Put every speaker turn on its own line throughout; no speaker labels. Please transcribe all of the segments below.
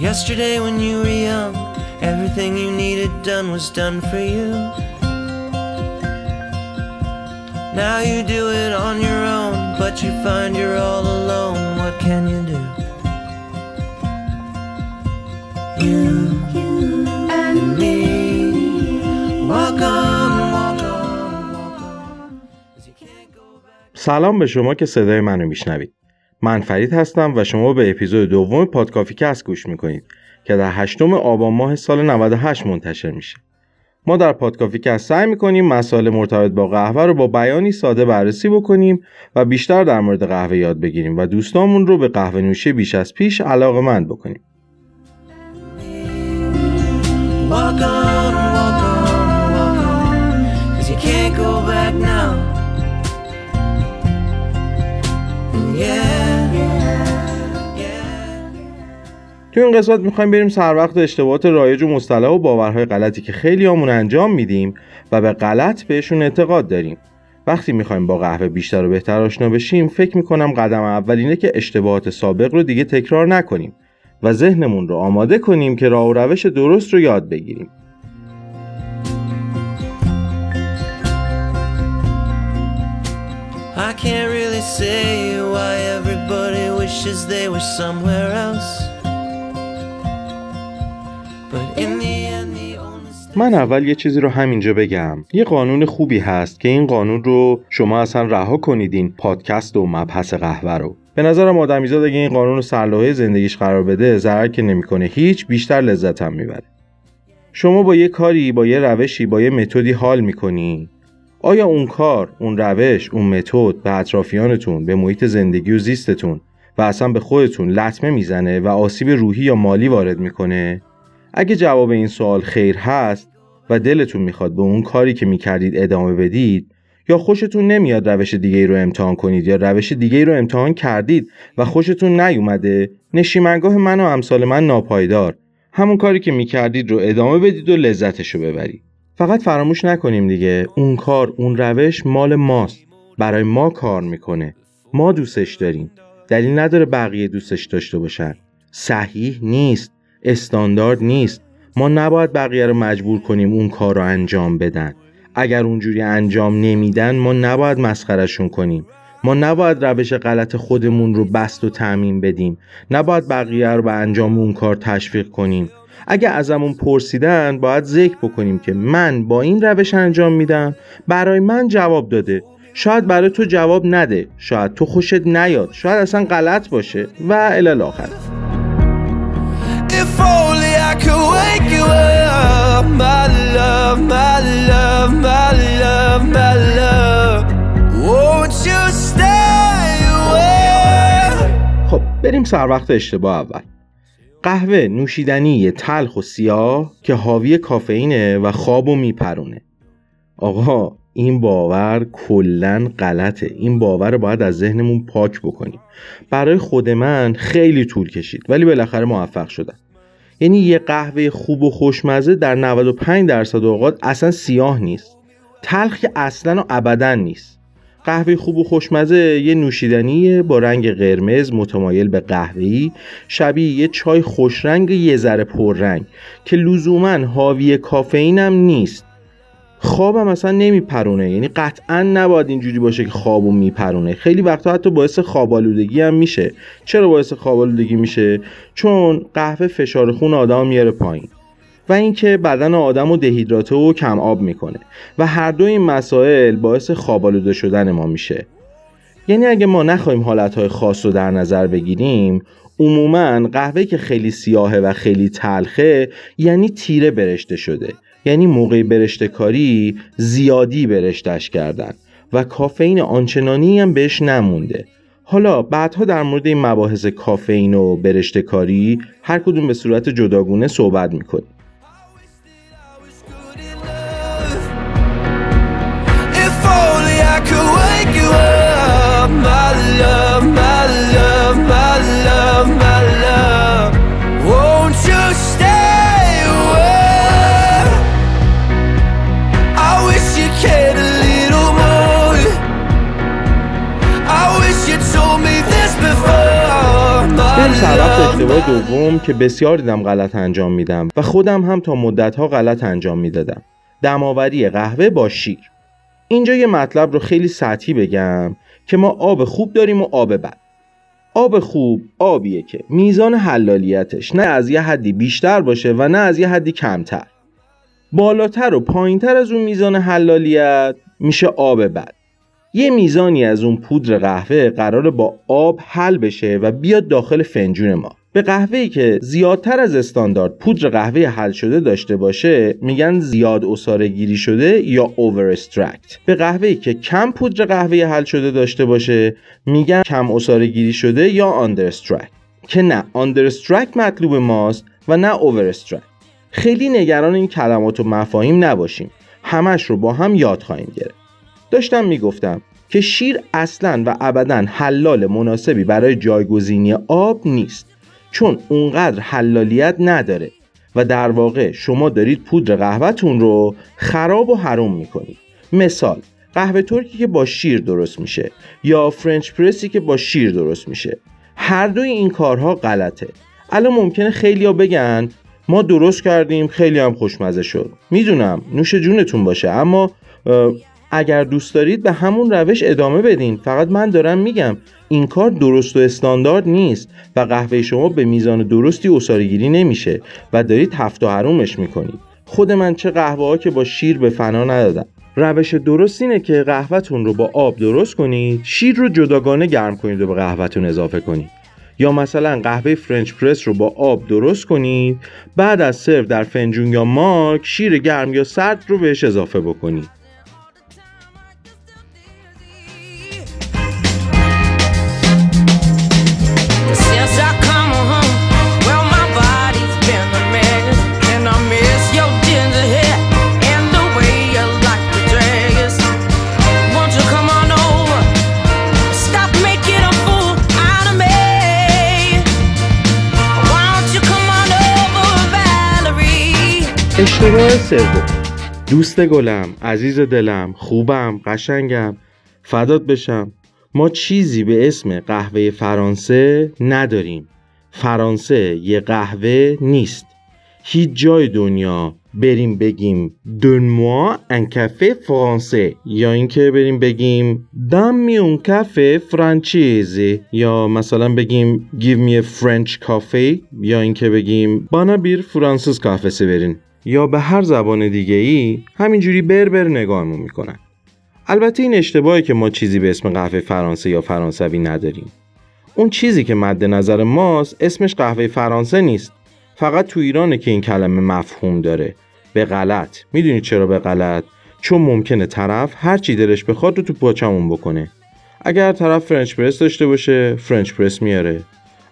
Yesterday when you were young, everything you needed done was done for you. Now you do it on your own, but you find you're all alone. What can you do? You and me walk on, walk on, walk on. 'Cause you can't go back.
سلام به شما که صدای منو میشنوید من فرید هستم و شما به اپیزود دوم پادکافی کست گوش می‌کنید که در هشتم آبان ماه سال 98 منتشر میشه. ما در پادکافی کست سعی می‌کنیم مسائل مرتبط با قهوه رو با بیانی ساده بررسی بکنیم و بیشتر در مورد قهوه یاد بگیریم و دوستامون رو به قهوه نوشی بیش از پیش علاقه مند بکنیم تو این قسمت می‌خوایم بریم سر وقت اشتباهات رایج و مصطلح و باورهای غلطی که خیلی همون انجام میدیم و به غلط بهشون اعتقاد داریم وقتی می‌خوایم با قهوه بیشتر و بهتر آشنا بشیم فکر می‌کنم قدم اول اینه که اشتباهات سابق رو دیگه تکرار نکنیم و ذهنمون رو آماده کنیم که راه و روش درست رو یاد بگیریم
I can't really say why everybody wishes they were somewhere else.
من اول یه چیزی رو همینجا بگم. یه قانون خوبی هست که این قانون رو شما اصلا رها کنید این پادکست و مبحث قهوه رو. به نظرم آدمیزاد اگه این قانون رو سرلوحه زندگیش قرار بده ضرر که نمی‌کنه. هیچ بیشتر لذت هم می‌بره. شما با یه کاری با یه روشی با یه متدی حال می‌کنی. آیا اون کار اون روش اون متد به اطرافیانتون به محیط زندگی و زیستتون و اصلا به خودتون لطمه می‌زنه و آسیب روحی یا مالی وارد می‌کنه؟ اگه جواب این سوال خیر هست و دلتون می‌خواد به اون کاری که می‌کردید ادامه بدید یا خوشتون نمیاد روش دیگه رو امتحان کنید یا روش دیگه رو امتحان کردید و خوشتون نیومده نشیمنگاه من و امثال من ناپایدار. همون کاری که می‌کردید رو ادامه بدید و لذتش رو ببرید. فقط فراموش نکنیم دیگه اون کار اون روش مال ماست. برای ما کار می‌کنه. ما دوستش داریم. دلیل نداره بقیه دوستش داشته باشن. صحیح نیست. استاندارد نیست. ما نباید بقیه رو مجبور کنیم اون کار رو انجام بدن. اگر اونجوری انجام نمیدن ما نباید مسخرشون کنیم. ما نباید روش غلط خودمون رو بست و تعمین بدیم. نباید بقیه رو به انجام اون کار تشویق کنیم. اگه ازمون پرسیدن باید ذکر بکنیم که من با این روش انجام میدم. برای من جواب داده. شاید برای تو جواب نده. شاید تو خوشت نیاد. شاید اصلا غلط باشه. و الی آخر.
If only I could wake you up, my love, my love, my love, my love. Won't you stay away?
خب بریم سر وقت اشتباه اول. قهوه نوشیدنی تلخ و سیاه که حاوی کافئینه و خواب و میپرونه. آقا این باور کلا غلطه. این باور رو باید از ذهنمون پاک بکنیم. برای خود من خیلی طول کشید ولی بالاخره موفق شدم. یعنی یه قهوه خوب و خوشمزه در 95 درصد اوقات اصلا سیاه نیست. تلخ که اصلا و ابدا نیست. قهوه خوب و خوشمزه یه نوشیدنیه با رنگ قرمز متمایل به قهوه‌ای. شبیه یه چای خوشرنگ یه ذره پررنگ که لزوما حاوی کافئین هم نیست. خوابم اصلا نمیپرونه. یعنی قطعا نباید اینجوری باشه که خوابو میپرونه. خیلی وقتا حتی باعث خوابالودگی هم میشه. چرا باعث خوابالودگی میشه؟ چون قهوه فشار خون آدم میاره پایین. و اینکه بدن آدم رو دهیدراته و کم آب می‌کنه. و هر دو این مسائل باعث خوابالوده شدن ما میشه. یعنی اگه ما نخواهیم حالتهای خاص رو در نظر بگیریم عموما قهوه که خیلی سیاهه و خیلی تلخه یعنی تیره برشته شده. یعنی موقع برشته کاری زیادی برشتش کردن و کافئین آنچنانی هم بهش نمونده. حالا بعدها در مورد این مباحث کافئین و برشته کاری هر کدوم به صورت جداگونه صحبت می‌کنیم. سررفت اشتباه دوم که بسیار دیدم غلط انجام میدم و خودم هم تا مدتها غلط انجام می‌دادم. دماوری قهوه با شیر. اینجا یه مطلب رو خیلی سطحی بگم که ما آب خوب داریم و آب بد. آب خوب آبیه که میزان حلالیتش نه از یه حدی بیشتر باشه و نه از یه حدی کمتر. بالاتر و پایینتر از اون میزان حلالیت میشه آب بد. یه میزانی از اون پودر قهوه قراره با آب حل بشه و بیاد داخل فنجون ما. به قهوه‌ای که زیادتر از استاندارد پودر قهوه حل شده داشته باشه میگن زیاد اصاره گیری شده یا اوور استرکت به قهوه‌ای که کم پودر قهوه حل شده داشته باشه میگن کم عصاره گیری شده یا under extract که نه under extract مطلوب ماست و نه over extract خیلی نگران این کلمات و مفاهیم نباشیم. همش رو با هم یاد خواهیم گرفت. داشتم می‌گفتم که شیر اصلا و ابدا حلال مناسبی برای جایگزینی آب نیست چون اونقدر حلالیت نداره و در واقع شما دارید پودر قهوهتون رو خراب و حروم می‌کنید. مثال قهوه ترکی که با شیر درست میشه یا فرنچ پرسی که با شیر درست میشه. هر دوی این کارها غلطه. الان ممکنه خیلیا بگن ما درست کردیم خیلی هم خوشمزه شد. می‌دونم نوش جونتون باشه اما اگر دوست دارید به همون روش ادامه بدین. فقط من دارم میگم این کار درست و استاندارد نیست و قهوه شما به میزان درستی اصارگیری نمیشه و دارید هفت و حرومش می‌کنید. خود من چه قهوه ها که با شیر به فنا ندادم. روش درست اینه که قهوهتون رو با آب درست کنید شیر رو جداگانه گرم کنید و به قهوهتون اضافه کنید. یا مثلا قهوه فرنچ پرس رو با آب درست کنید بعد از سرو در فنجون یا ماک شیر گرم یا سرد رو بهش اضافه بکنید. اشتباه سوم. دوست گلم عزیز دلم خوبم قشنگم. فدات بشم. ما چیزی به اسم قهوه فرانسه نداریم. فرانسه یه قهوه نیست. هیچ جای دنیا بریم بگیم دونموا ان کافه فرانسه یا اینکه بریم بگیم دم می اون کافه فرانچیزی یا مثلا بگیم me a French coffee یا اینکه بگیم بانا بیر فرانسیس کافه برین. یا به هر زبان دیگه ای همینجوری بر و بر نگاهمون می‌کنن. البته این اشتباهی که ما چیزی به اسم قهوه فرانسه یا فرانسوی نداریم. اون چیزی که مد نظر ماست اسمش قهوه فرانسه نیست. فقط تو ایرانه که این کلمه مفهوم داره. به غلط. می‌دونید چرا به غلط؟ چون ممکنه طرف هر چی دلش بخواد رو تو پاچمون بکنه. اگر طرف French press داشته باشه French press میاره.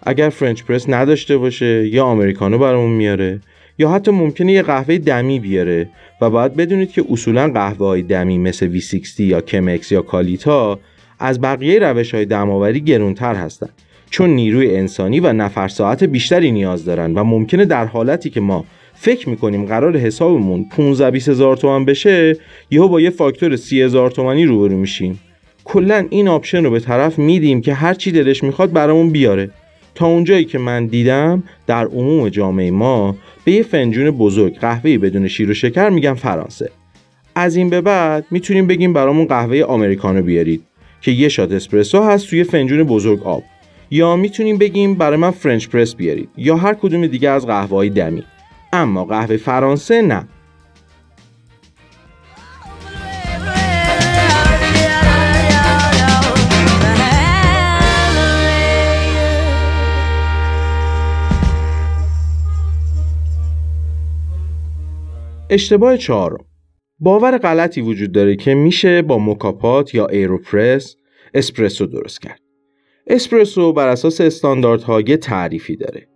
اگر فرنچ پرس نداشته باشه یا آمریکانو برامون میاره. یا حتی ممکنه یه قهوه دمی بیاره و باید بدونید که اصولا قهوه های دمی مثل V60 یا کمکس یا کالیتا از بقیه روش های دماوری گرونتر هستن چون نیروی انسانی و نفر ساعت بیشتری نیاز دارن و ممکنه در حالتی که ما فکر می‌کنیم قرار حسابمون 15 20 هزار تومن بشه یهو با یه فاکتور 30 هزار تومنی روبرو میشیم. کلا این option رو به طرف میدیم که هر چی دلش می‌خواد برامون بیاره. تا اونجایی که من دیدم در عموم جامعه ما به یه فنجون بزرگ قهوه بدون شیر و شکر میگن فرانسه. از این به بعد می‌تونیم بگیم برامون قهوه آمریکانو بیارید که یه shot اسپرسو هست توی فنجون بزرگ آب. یا می‌تونیم بگیم برای من French press بیارید یا هر کدوم دیگه از قهوه های دمی. اما قهوه فرانسه نه. اشتباه چهارم. باور غلطی وجود داره که میشه با موکاپات یا ایروپرس اسپرسو درست کرد. اسپرسو بر اساس استانداردها یه تعریفی داره.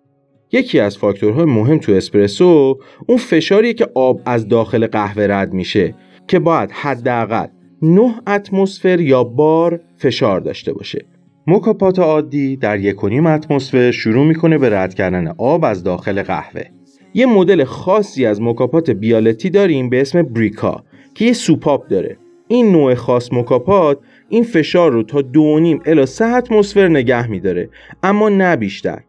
یکی از فاکتورهای مهم تو اسپرسو اون فشاریه که آب از داخل قهوه رد میشه که باید حداقل 9 اتمسفر یا بار فشار داشته باشه. موکاپات عادی در یک و نیم اتمسفر شروع می‌کنه به رد کردن آب از داخل قهوه. یه مدل خاصی از مکاپات بیالتی داریم به اسم بریکا که یه سوپاپ داره. این نوع خاص مکاپات این فشار رو تا دو نیم الی سه اتمسفر نگه میداره اما نه بیشتر.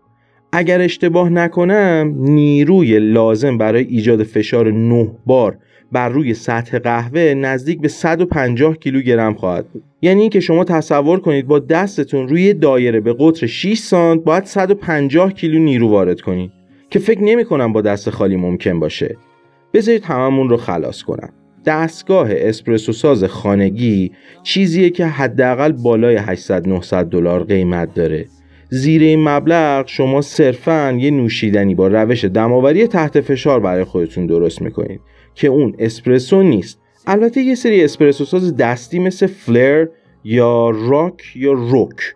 اگر اشتباه نکنم نیروی لازم برای ایجاد فشار 9 بار بر روی سطح قهوه نزدیک به 150 کیلوگرم خواهد بود. یعنی اینکه شما تصور کنید با دستتون روی دایره به قطر 6 سانت باید 150 کیلو نیرو وارد کنید. که فکر نمی کنم با دست خالی ممکن باشه. بذارید هممون رو خلاص کنم. دستگاه اسپرسو ساز خانگی چیزیه که حداقل بالای 800 900 دلار قیمت داره. زیر این مبلغ شما صرفا یه نوشیدنی با روش دماوری تحت فشار برای خودتون درست می‌کنید که اون اسپرسو نیست. البته یه سری اسپرسو ساز دستی مثل فلر یا راک یا روک.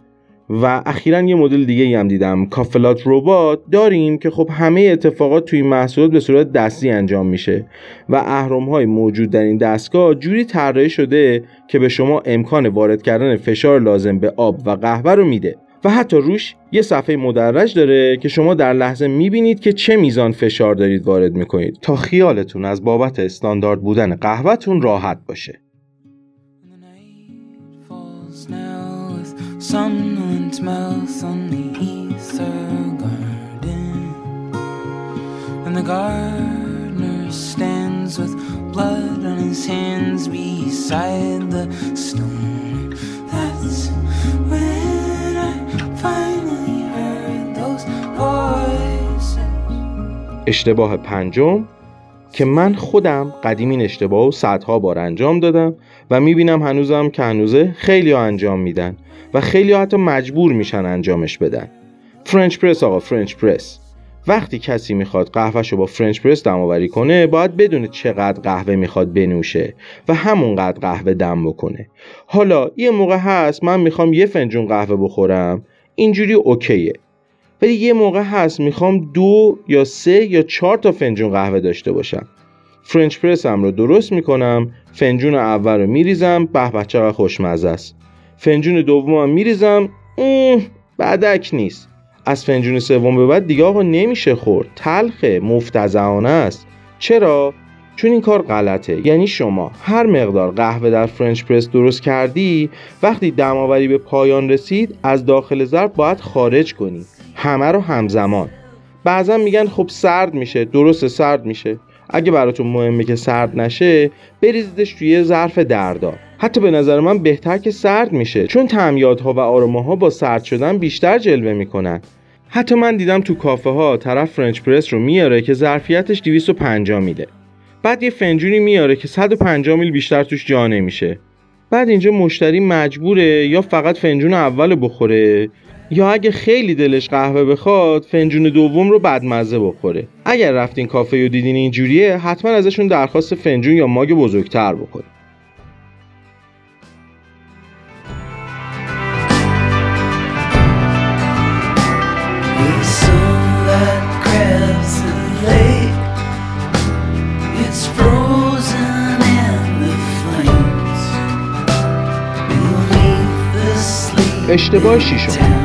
و اخیرا یه مدل دیگه هم دیدم. کافلات ربات داریم که خب همه اتفاقات توی محصولات به صورت دستی انجام میشه و اهرم های موجود در این دستگاه جوری طراحی شده که به شما امکان وارد کردن فشار لازم به آب و قهوه رو میده. و حتی روش یه صفحه مدرج داره که شما در لحظه می‌بینید که چه میزان فشار دارید وارد می‌کنید. تا خیالتون از بابت استاندارد بودن قهوهتون راحت باشه.
Someone's mouth on the ether garden. And the gardener stands with blood on his hands beside the stone. That's when I finally heard those voices.
اشتباه پنجم که من خودم قدیم این اشتباه و صدها بار انجام دادم و می‌بینم هنوزم که هنوزه خیلی ها انجام میدن و خیلی ها حتی مجبور میشن انجامش بدن. French press آقا French press وقتی کسی می‌خواد قهوهشو با French press دمآوری کنه باید بدونه چقدر قهوه می‌خواد بنوشه و همونقدر قهوه دم بکنه. حالا یه موقع هست من می‌خوام یه فنجون قهوه بخورم. اینجوری OK ه. ولی یه موقع هست می‌خوام دو یا سه یا چهار تا فنجون قهوه داشته باشم. French press م رو درست می‌کنم. فنجون اول رو میریزم. به به چقدر خوشمزه است. فنجون دومم میریزم. اوه بدک نیست. از فنجون سوم به بعد دیگه آقا نمیشه خورد. تلخه مفتضحانه است. چرا؟ چون این کار غلطه. یعنی شما هر مقدار قهوه در French press درست کردی وقتی دم‌آوری به پایان رسید از داخل ظرف باید خارج کنی. همه رو همزمان. بعضا میگن خب سرد میشه درست سرد میشه. اگه براتون مهمه که سرد نشه بریزیدش توی ظرف دردار حتی به نظر من بهتر که سرد میشه چون تعمیادها و آروماها با سرد شدن بیشتر جلوه می‌کنن. حتی من دیدم تو کافه ها طرف فرنچ پرس رو میاره که ظرفیتش 250 میده. بعد یه فنجونی میاره که 150 میل بیشتر توش جا نمیشه. بعد اینجا مشتری مجبوره یا فقط فنجون اول بخوره؟ یا اگه خیلی دلش قهوه بخواد فنجون دوم رو بدمزه بخوره. اگر رفتین کافه و دیدین اینجوریه حتما ازشون درخواست فنجون یا ماگ بزرگتر بکنید. اشتباه شیشم.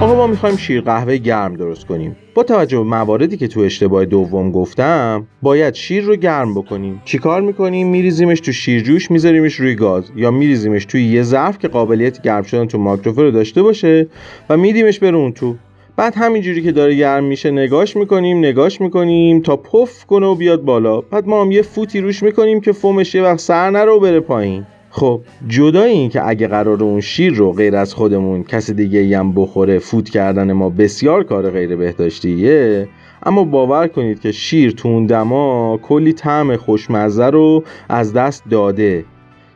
آقا ما می‌خوایم شیر قهوه گرم درست کنیم. با توجه به مواردی که تو اشتباه دوم گفتم باید شیر رو گرم بکنیم. چیکار می‌کنیم؟ میریزیمش تو شیرجوش میذاریمش روی گاز یا میریزیمش توی یه ظرف که قابلیت گرم شدن تو ماکروفر رو داشته باشه و میدیمش بره اون تو. بعد همینجوری که داره گرم میشه نگاش می‌کنیم نگاش می‌کنیم تا پف کنه و بیاد بالا. بعد ما هم یه فوتی روش می‌کنیم که فومش یه وقت سر نره و بره پایین. خب جدای این که اگه قرار اون شیر رو غیر از خودمون کسی دیگه هم بخوره فوت کردن ما بسیار کار غیر بهداشتیه. اما باور کنید که شیر تو اون دما کلی طعم خوشمزه رو از دست داده.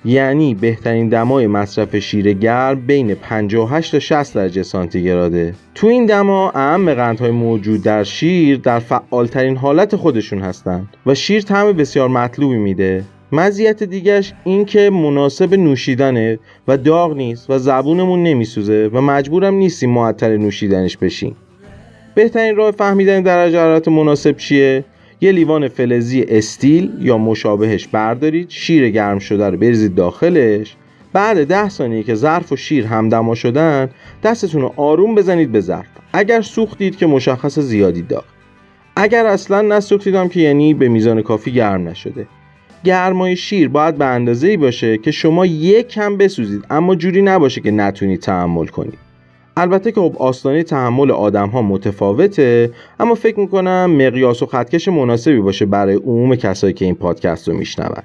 یعنی بهترین دمای مصرف شیر گرم بین 58 تا 60 درجه سانتیگراده. تو این دما اهم قندهای موجود در شیر در فعالترین حالت خودشون هستند و شیر طعم بسیار مطلوبی میده. مزیت دیگهش این که مناسب نوشیدنه و داغ نیست و زبونمون نمیسوزه و مجبورم نیستیم معطل نوشیدنش بشیم. بهترین راه فهمیدن درجه حرارت مناسب چیه؟ یه لیوان فلزی استیل یا مشابهش بردارید شیر گرم شده رو بریزید داخلش. بعد ده ثانیه که ظرف و شیر همدما شدن دستتون رو آروم بزنید به ظرف. اگر سوختید که مشخص زیادی داغ. اگر اصلا نسوختیدم که یعنی به میزان کافی گرم نشده. گرمای شیر باید به اندازه ای باشه که شما یک کم بسوزید اما جوری نباشه که نتونید تحمل کنید البته که خب آستانه تحمل آدم ها متفاوته اما فکر می‌کنم مقیاس و خطکش مناسبی باشه برای عموم کسایی که این پادکست رو میشنون.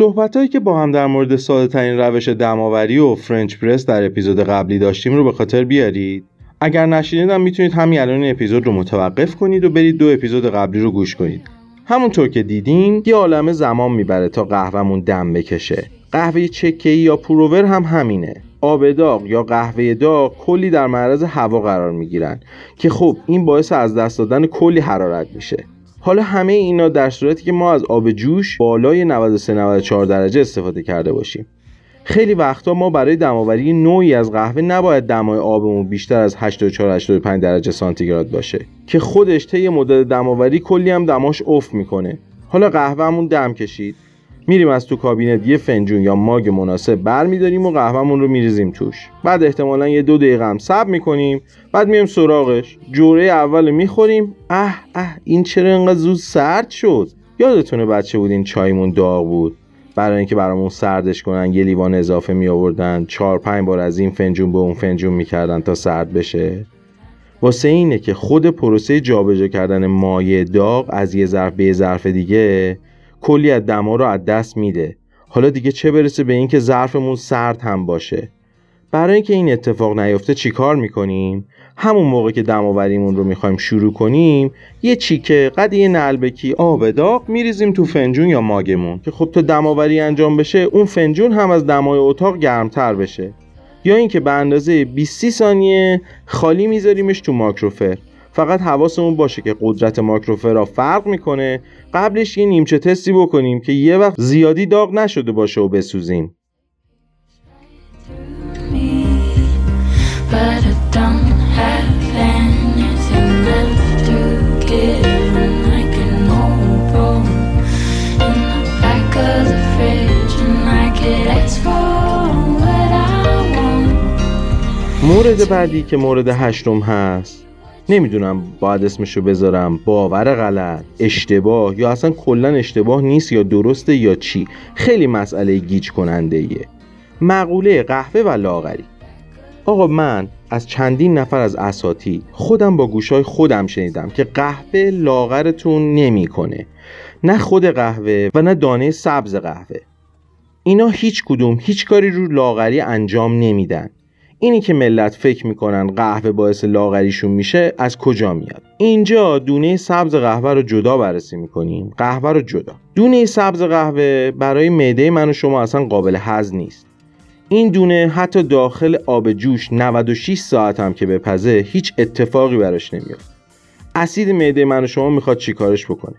صحبت هایی که با هم در مورد ساده ترین روش دماوری و فرنچ پرس در اپیزود قبلی داشتیم رو به خاطر بیارید. اگر نشینیدم می‌تونید همین الان اپیزود رو متوقف کنید و برید دو اپیزود قبلی رو گوش کنید. همونطور که دیدین یه عالم زمان می‌بره تا قهوهمون دم بکشه. قهوه چکه یا پروور هم همینه. آب داغ یا قهوه داغ کلی در معرض هوا قرار می‌گیرن که خب این باعث از دست دادن کلی حرارت میشه. حالا همه اینا در صورتی که ما از آب جوش بالای 93 94 درجه استفاده کرده باشیم. خیلی وقتا ما برای دماوری نوعی از قهوه نباید دمای آبمون بیشتر از 84 85 درجه سانتیگراد باشه که خودش طی مدت دماوری کلی هم دماش افت می‌کنه. حالا قهوهمون دم کشید. میریم از تو کابینت یه فنجون یا ماگ مناسب برمیداریم و قهوهمون رو میریزیم توش. بعد احتمالا یه دو دقیقه هم صبر می‌کنیم بعد میایم سراغش. جوره اول می‌خوریم. اه اه این چرا اینقدر زود سرد شد؟ یادتونه بچه بودین چایمون داغ بود؟ برای اینکه برامون سردش کنن یه لیوان اضافه می آوردن چهار پنج بار از این فنجون به اون فنجون می‌کردن تا سرد بشه. واسه اینه که خود پروسه جابجا کردن مایع داغ از یه ظرف به یه ظرف دیگه کلی از دما رو از دست میده. حالا دیگه چه برسه به اینکه ظرفمون سرد هم باشه؟ برای اینکه این اتفاق نیفته چیکار می‌کنیم؟ همون موقع که دماوریمون رو می‌خوایم شروع کنیم یه چیکه قد یه نلبکی آب داغ میریزیم تو فنجون یا ماگمون. که خب تا دماوری انجام بشه اون فنجون هم از دمای اتاق گرمتر بشه. یا اینکه به اندازه 20 ثانیه خالی میذاریمش تو ماکروفر فقط حواسمون باشه که قدرت ماکروفرا فرق می‌کنه قبلش یه نیمچه تستی بکنیم که یه وقت زیادی داغ نشده باشه و بسوزیم. مورد بعدی که مورد هشتم هست نمی‌دونم باید اسمشو بذارم. باور غلط. اشتباه. یا اصلا کلا اشتباه نیست یا درسته یا چی. خیلی مسئله گیج کننده ایه مقوله قهوه و لاغری. آقا من از چندین نفر از اساتی خودم با گوشای خودم شنیدم که قهوه لاغرتون نمی‌کنه. نه خود قهوه و نه دانه سبز قهوه. اینا هیچ کدوم هیچ کاری رو لاغری انجام نمیدن. اینی که ملت فکر می‌کنن قهوه باعث لاغریشون میشه از کجا میاد؟ اینجا دونه سبز قهوه رو جدا بررسی می‌کنیم. قهوه رو جدا. دونه سبز قهوه برای معده من و شما اصلا قابل هضم نیست. این دونه حتی داخل آب جوش 96 ساعت هم که بپزه هیچ اتفاقی براش نمیاد اسید معده من و شما می‌خواد چیکارش بکنه؟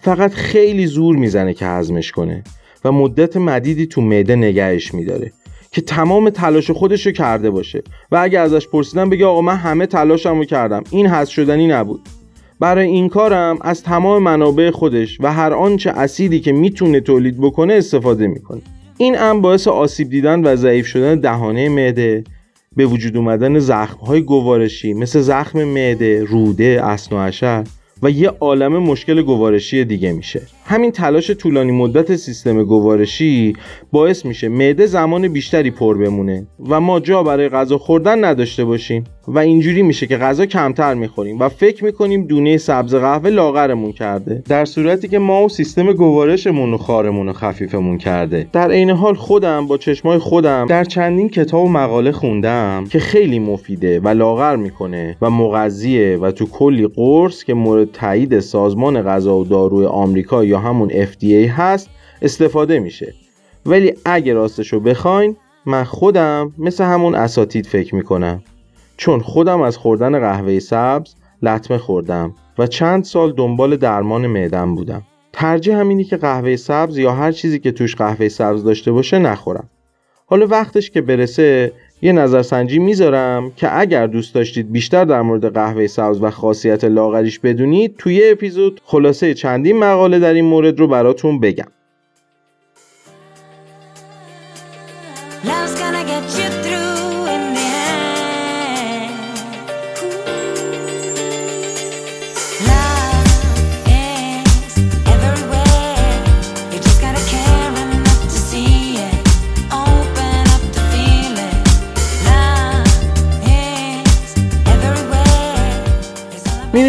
فقط خیلی زور می‌زنه که هضمش کنه و مدت مدیدی تو معده نگهش میداره. که تمام تلاش خودش رو کرده باشه. و اگه ازش پرسیدن بگه آقا من همه تلاشم رو کردم. این حذف شدنی نبود. برای این کارم از تمام منابع خودش و هر آنچه اسیدی که می‌تونه تولید بکنه استفاده می‌کنه. این هم باعث آسیب دیدن و ضعیف شدن دهانه معده به وجود اومدن زخمهای گوارشی مثل زخم معده، روده، اسن و عشر و یه عالم مشکل گوارشی دیگه میشه. همین تلاش طولانی مدت سیستم گوارشی باعث میشه معده زمان بیشتری پر بمونه و ما جا برای غذا خوردن نداشته باشیم و اینجوری میشه که غذا کمتر می‌خوریم و فکر می‌کنیم دونه سبز قهوه لاغرمون کرده در صورتی که ما و سیستم گوارشمون و خارمون رو خفیفمون کرده. در عین حال خودم با چشمای خودم در چندین کتاب و مقاله خوندم که خیلی مفیده و لاغر می‌کنه و مغذیه و تو کلی قرص که مورد تایید سازمان غذا و داروی آمریکا یا همون FDA هست استفاده میشه. ولی اگه راستشو بخواین من خودم مثل همون اساتید فکر می‌کنم. چون خودم از خوردن قهوه سبز لطمه خوردم و چند سال دنبال درمان معدم بودم. ترجیح همینی که قهوه سبز یا هر چیزی که توش قهوه سبز داشته باشه نخورم. حالا وقتش که برسه یه نظرسنجی می‌ذارم که اگر دوست داشتید بیشتر در مورد قهوه سبز و خاصیت لاغریش بدونید توی اپیزود خلاصه چندین مقاله در این مورد رو براتون بگم.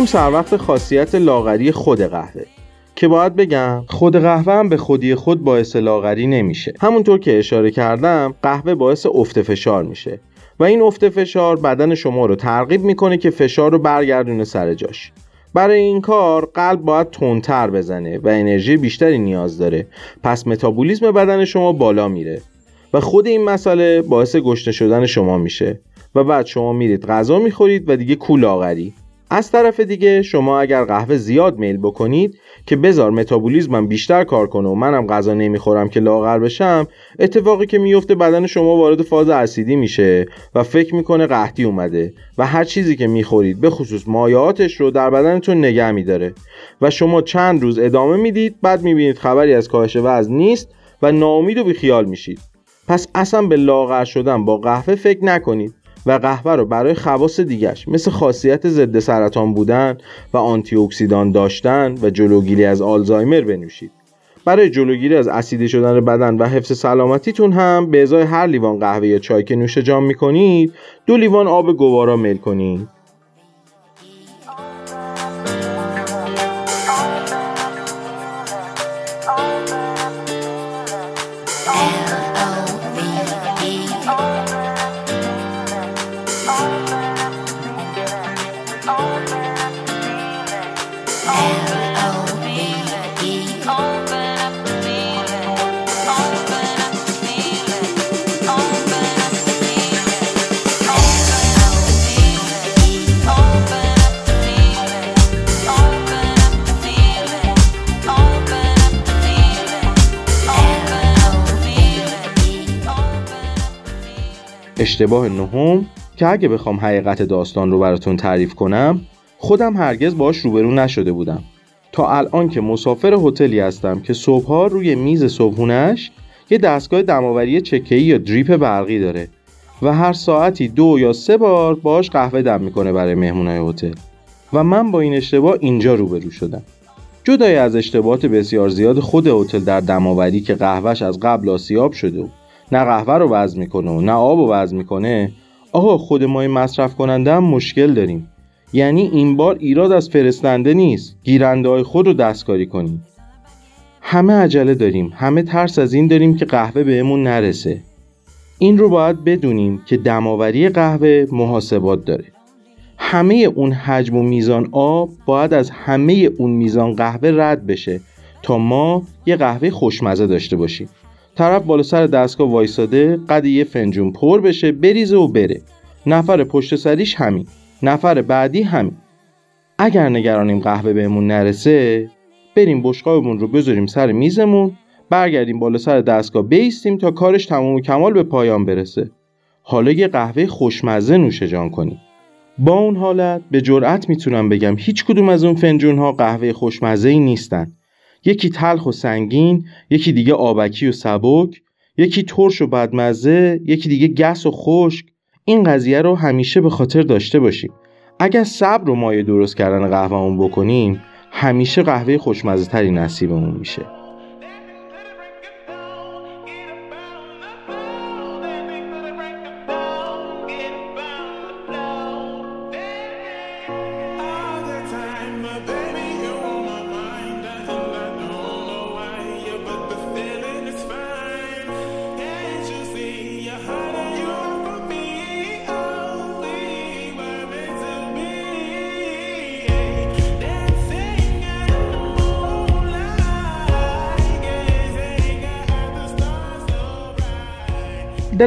سر وقت خاصیت لاغری خود قهوه. که باید بگم خود قهوه هم به خودی خود باعث لاغری نمیشه. همونطور که اشاره کردم قهوه باعث افت فشار میشه. و این افت فشار بدن شما رو ترغیب می‌کنه که فشار رو برگردونه سر جاش. برای این کار قلب باید تندتر بزنه و انرژی بیشتری نیاز داره. پس متابولیسم بدن شما بالا میره. و خود این مسئله باعث گشنه شدن شما میشه. و بعد شما میرید غذا می‌خورید و دیگه کول لاغری. از طرف دیگه شما اگر قهوه زیاد میل بکنید که بزار متابولیزمم بیشتر کار کنه و منم غذا نمی‌خورم که لاغر بشم اتفاقی که میفته بدن شما وارد فاز اسیدی میشه و فکر می‌کنه قحطی اومده و هر چیزی که می‌خورید به خصوص مایعاتش رو در بدنتون نگه میداره. و شما چند روز ادامه می‌دید بعد می‌بینید خبری از کاهش وزن نیست و ناامید و بیخیال میشید. پس اصلا به لاغر شدن با قهوه فکر نکنید. و قهوه رو برای خواص دیگش مثل خاصیت ضد سرطان بودن و آنتی اکسیدان داشتن و جلوگیری از آلزایمر بنوشید. برای جلوگیری از اسیدی شدن بدن و حفظ سلامتیتون هم به ازای هر لیوان قهوه یا چای که نوش جان می‌کنید دو لیوان آب گوارا میل کنید. اشتباه نهم که اگه بخوام حقیقت داستان رو براتون تعریف کنم خودم هرگز باش روبرو نشده بودم. تا الان که مسافر هتلی هستم که صبحها روی میز صبحونش یه دستگاه دماوری چکه‌ای یا دریپ برقی داره و هر ساعتی دو یا سه بار باش قهوه دم می‌کنه برای مهمونای هتل. و من با این اشتباه اینجا روبرو شدم. جدای از اشتباهات بسیار زیاد خود هتل در دماوری که قهوهش از قبل آسیاب شده و نه قهوه رو وزن می‌کنه و نه آب رو وزن می‌کنه. آقا خود ما مصرف کننده هم مشکل داریم. یعنی این بار ایراد از فرستنده نیست. گیرنده های خود رو دستکاری کنیم. همه عجله داریم. همه ترس از این داریم که قهوه بهمون نرسه. این رو باید بدونیم که دماوری قهوه محاسبات داره. همه اون حجم و میزان آب باید از همه اون میزان قهوه رد بشه تا ما یه قهوه خوشمزه داشته باشیم. طرف بالا سر دستگاه وایساده قد یه فنجون پر بشه بریزه و بره. نفر پشت سریش همین. نفر بعدی همین. اگر نگرانیم قهوه بهمون نرسه بریم بشقابمون رو بذاریم سر میزمون برگردیم بالا سر دستگاه بیستیم تا کارش تمام و کمال به پایان برسه. حالا یه قهوه خوشمزه نوشه جان کنیم با اون حالت به جرأت می‌تونم بگم هیچ کدوم از اون فنجون ها قهوه خوشمزه ای نیستن. یکی تلخ و سنگین یکی دیگه آبکی و سبک یکی ترش و بدمزه یکی دیگه گس و خشک. این قضیه رو همیشه به خاطر داشته باشیم. اگر صبر و مایه درست کردن قهوهمون بکنیم همیشه قهوه خوشمزه تری نصیبمون میشه.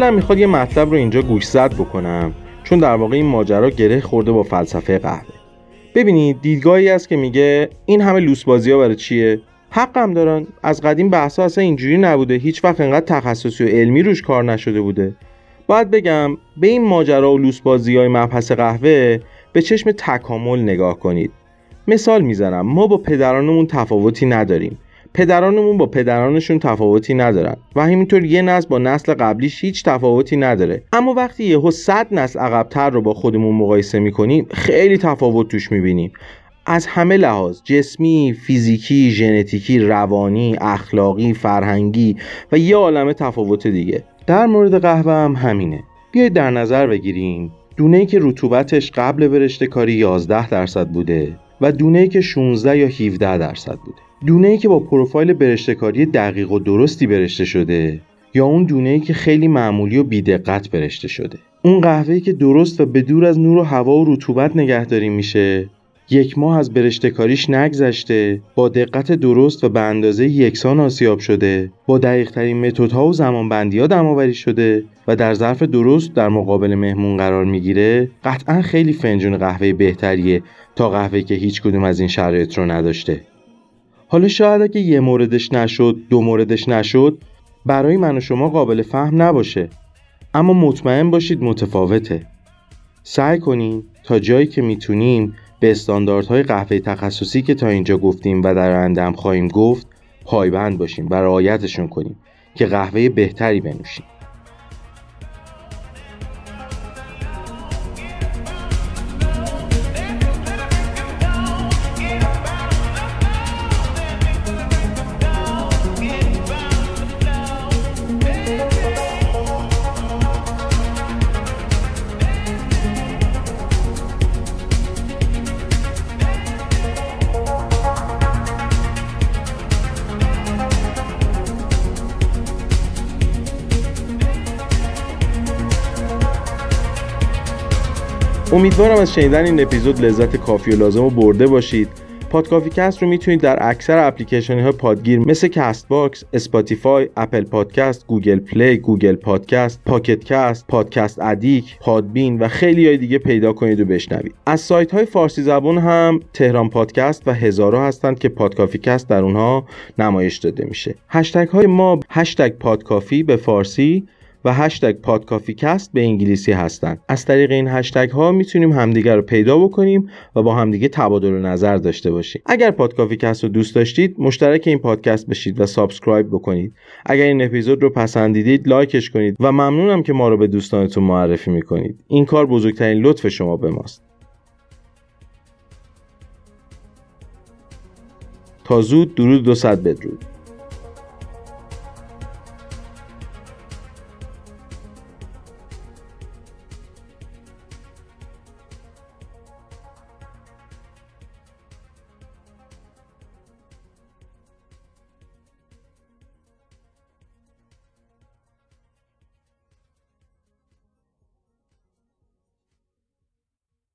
دلم می‌خواد یه مطلب رو اینجا گوش زد بکنم چون در واقع این ماجرا گره خورده با فلسفه قهوه ببینید دیدگاهی است که میگه این همه لوس بازی ها برای چیه؟ حقم دارن. از قدیم بحثا اصلا اینجوری نبوده. هیچ وقت انقدر تخصصی و علمی روش کار نشده بوده. باید بگم به این ماجرا و لوس بازی های مبحث قهوه به چشم تکامل نگاه کنید. مثال می‌زنم. ما با پدرانمون تفاوتی نداریم. پدرانمون با پدرانشون تفاوتی ندارن و همینطور یه نسل با نسل قبلیش هیچ تفاوتی نداره. اما وقتی یهو صد نسل عقبتر رو با خودمون مقایسه می‌کنیم خیلی تفاوت توش می‌بینیم. از همه لحاظ جسمی، فیزیکی، ژنتیکی، روانی، اخلاقی، فرهنگی و یه عالمه تفاوت دیگه. در مورد قهوه هم همینه. بیایید در نظر بگیریم. دونه ای که رطوبتش قبل برشته کاری 11 درصد بوده و دونه ای که 16 یا 17 درصد بوده. دونه ای که با پروفایل برشته کاری دقیق و درستی برشته شده یا اون دونه ای که خیلی معمولی و بیدقت برشته شده. اون قهوه‌ای که درست و به دور از نور و هوا و رطوبت نگهداری میشه یک ماه از برشتکاریش نگذشته با دقت درست و به اندازه یکسان آسیاب شده با دقیق ترین متدها و زمانبندی ها دماوری شده و در ظرف درست در مقابل مهمون قرار می‌گیره قطعا خیلی فنجون قهوه بهتریه تا قهوه که هیچ کدوم از این شرایط رو نداشته. حالا شاید اگه یه موردش نشد دو موردش نشد برای من و شما قابل فهم نباشه. اما مطمئن باشید متفاوته. سعی کنین تا جایی که می‌تونیم به استانداردهای قهوه تخصصی که تا اینجا گفتیم و در آینده خواهیم گفت پایبند باشیم و رعایتشون کنیم که قهوه بهتری بنوشیم امیدوارم از شنیدن این اپیزود لذت کافی و لازم رو برده باشید پادکافی کست رو می‌تونید در اکثر اپلیکیشن های پادگیر مثل Castbox، Spotify، Apple Podcast، Google Play، Google Podcast، Pocket Cast، Podcast Addict، Podbean و خیلی های دیگه پیدا کنید و بشنوید. از سایت های فارسی زبان هم تهران پادکست و هزارا هستند که پادکافی کست در اونها نمایش داده میشه. هشتگ های ما هشتگ پادکافی به فارسی و هشتگ پادکافی کست به انگلیسی هستند از طریق این هشتگ ها می‌تونیم همدیگر رو پیدا بکنیم و با همدیگه تبادل نظر داشته باشیم. اگر پادکافی کست رو دوست داشتید مشترک این پادکست بشید و subscribe بکنید. اگر این اپیزود رو پسندیدید like ش کنید و ممنونم که ما رو به دوستانتون معرفی می‌کنید. این کار بزرگترین لطف شما به ماست. تا زود درود 200 بدرود.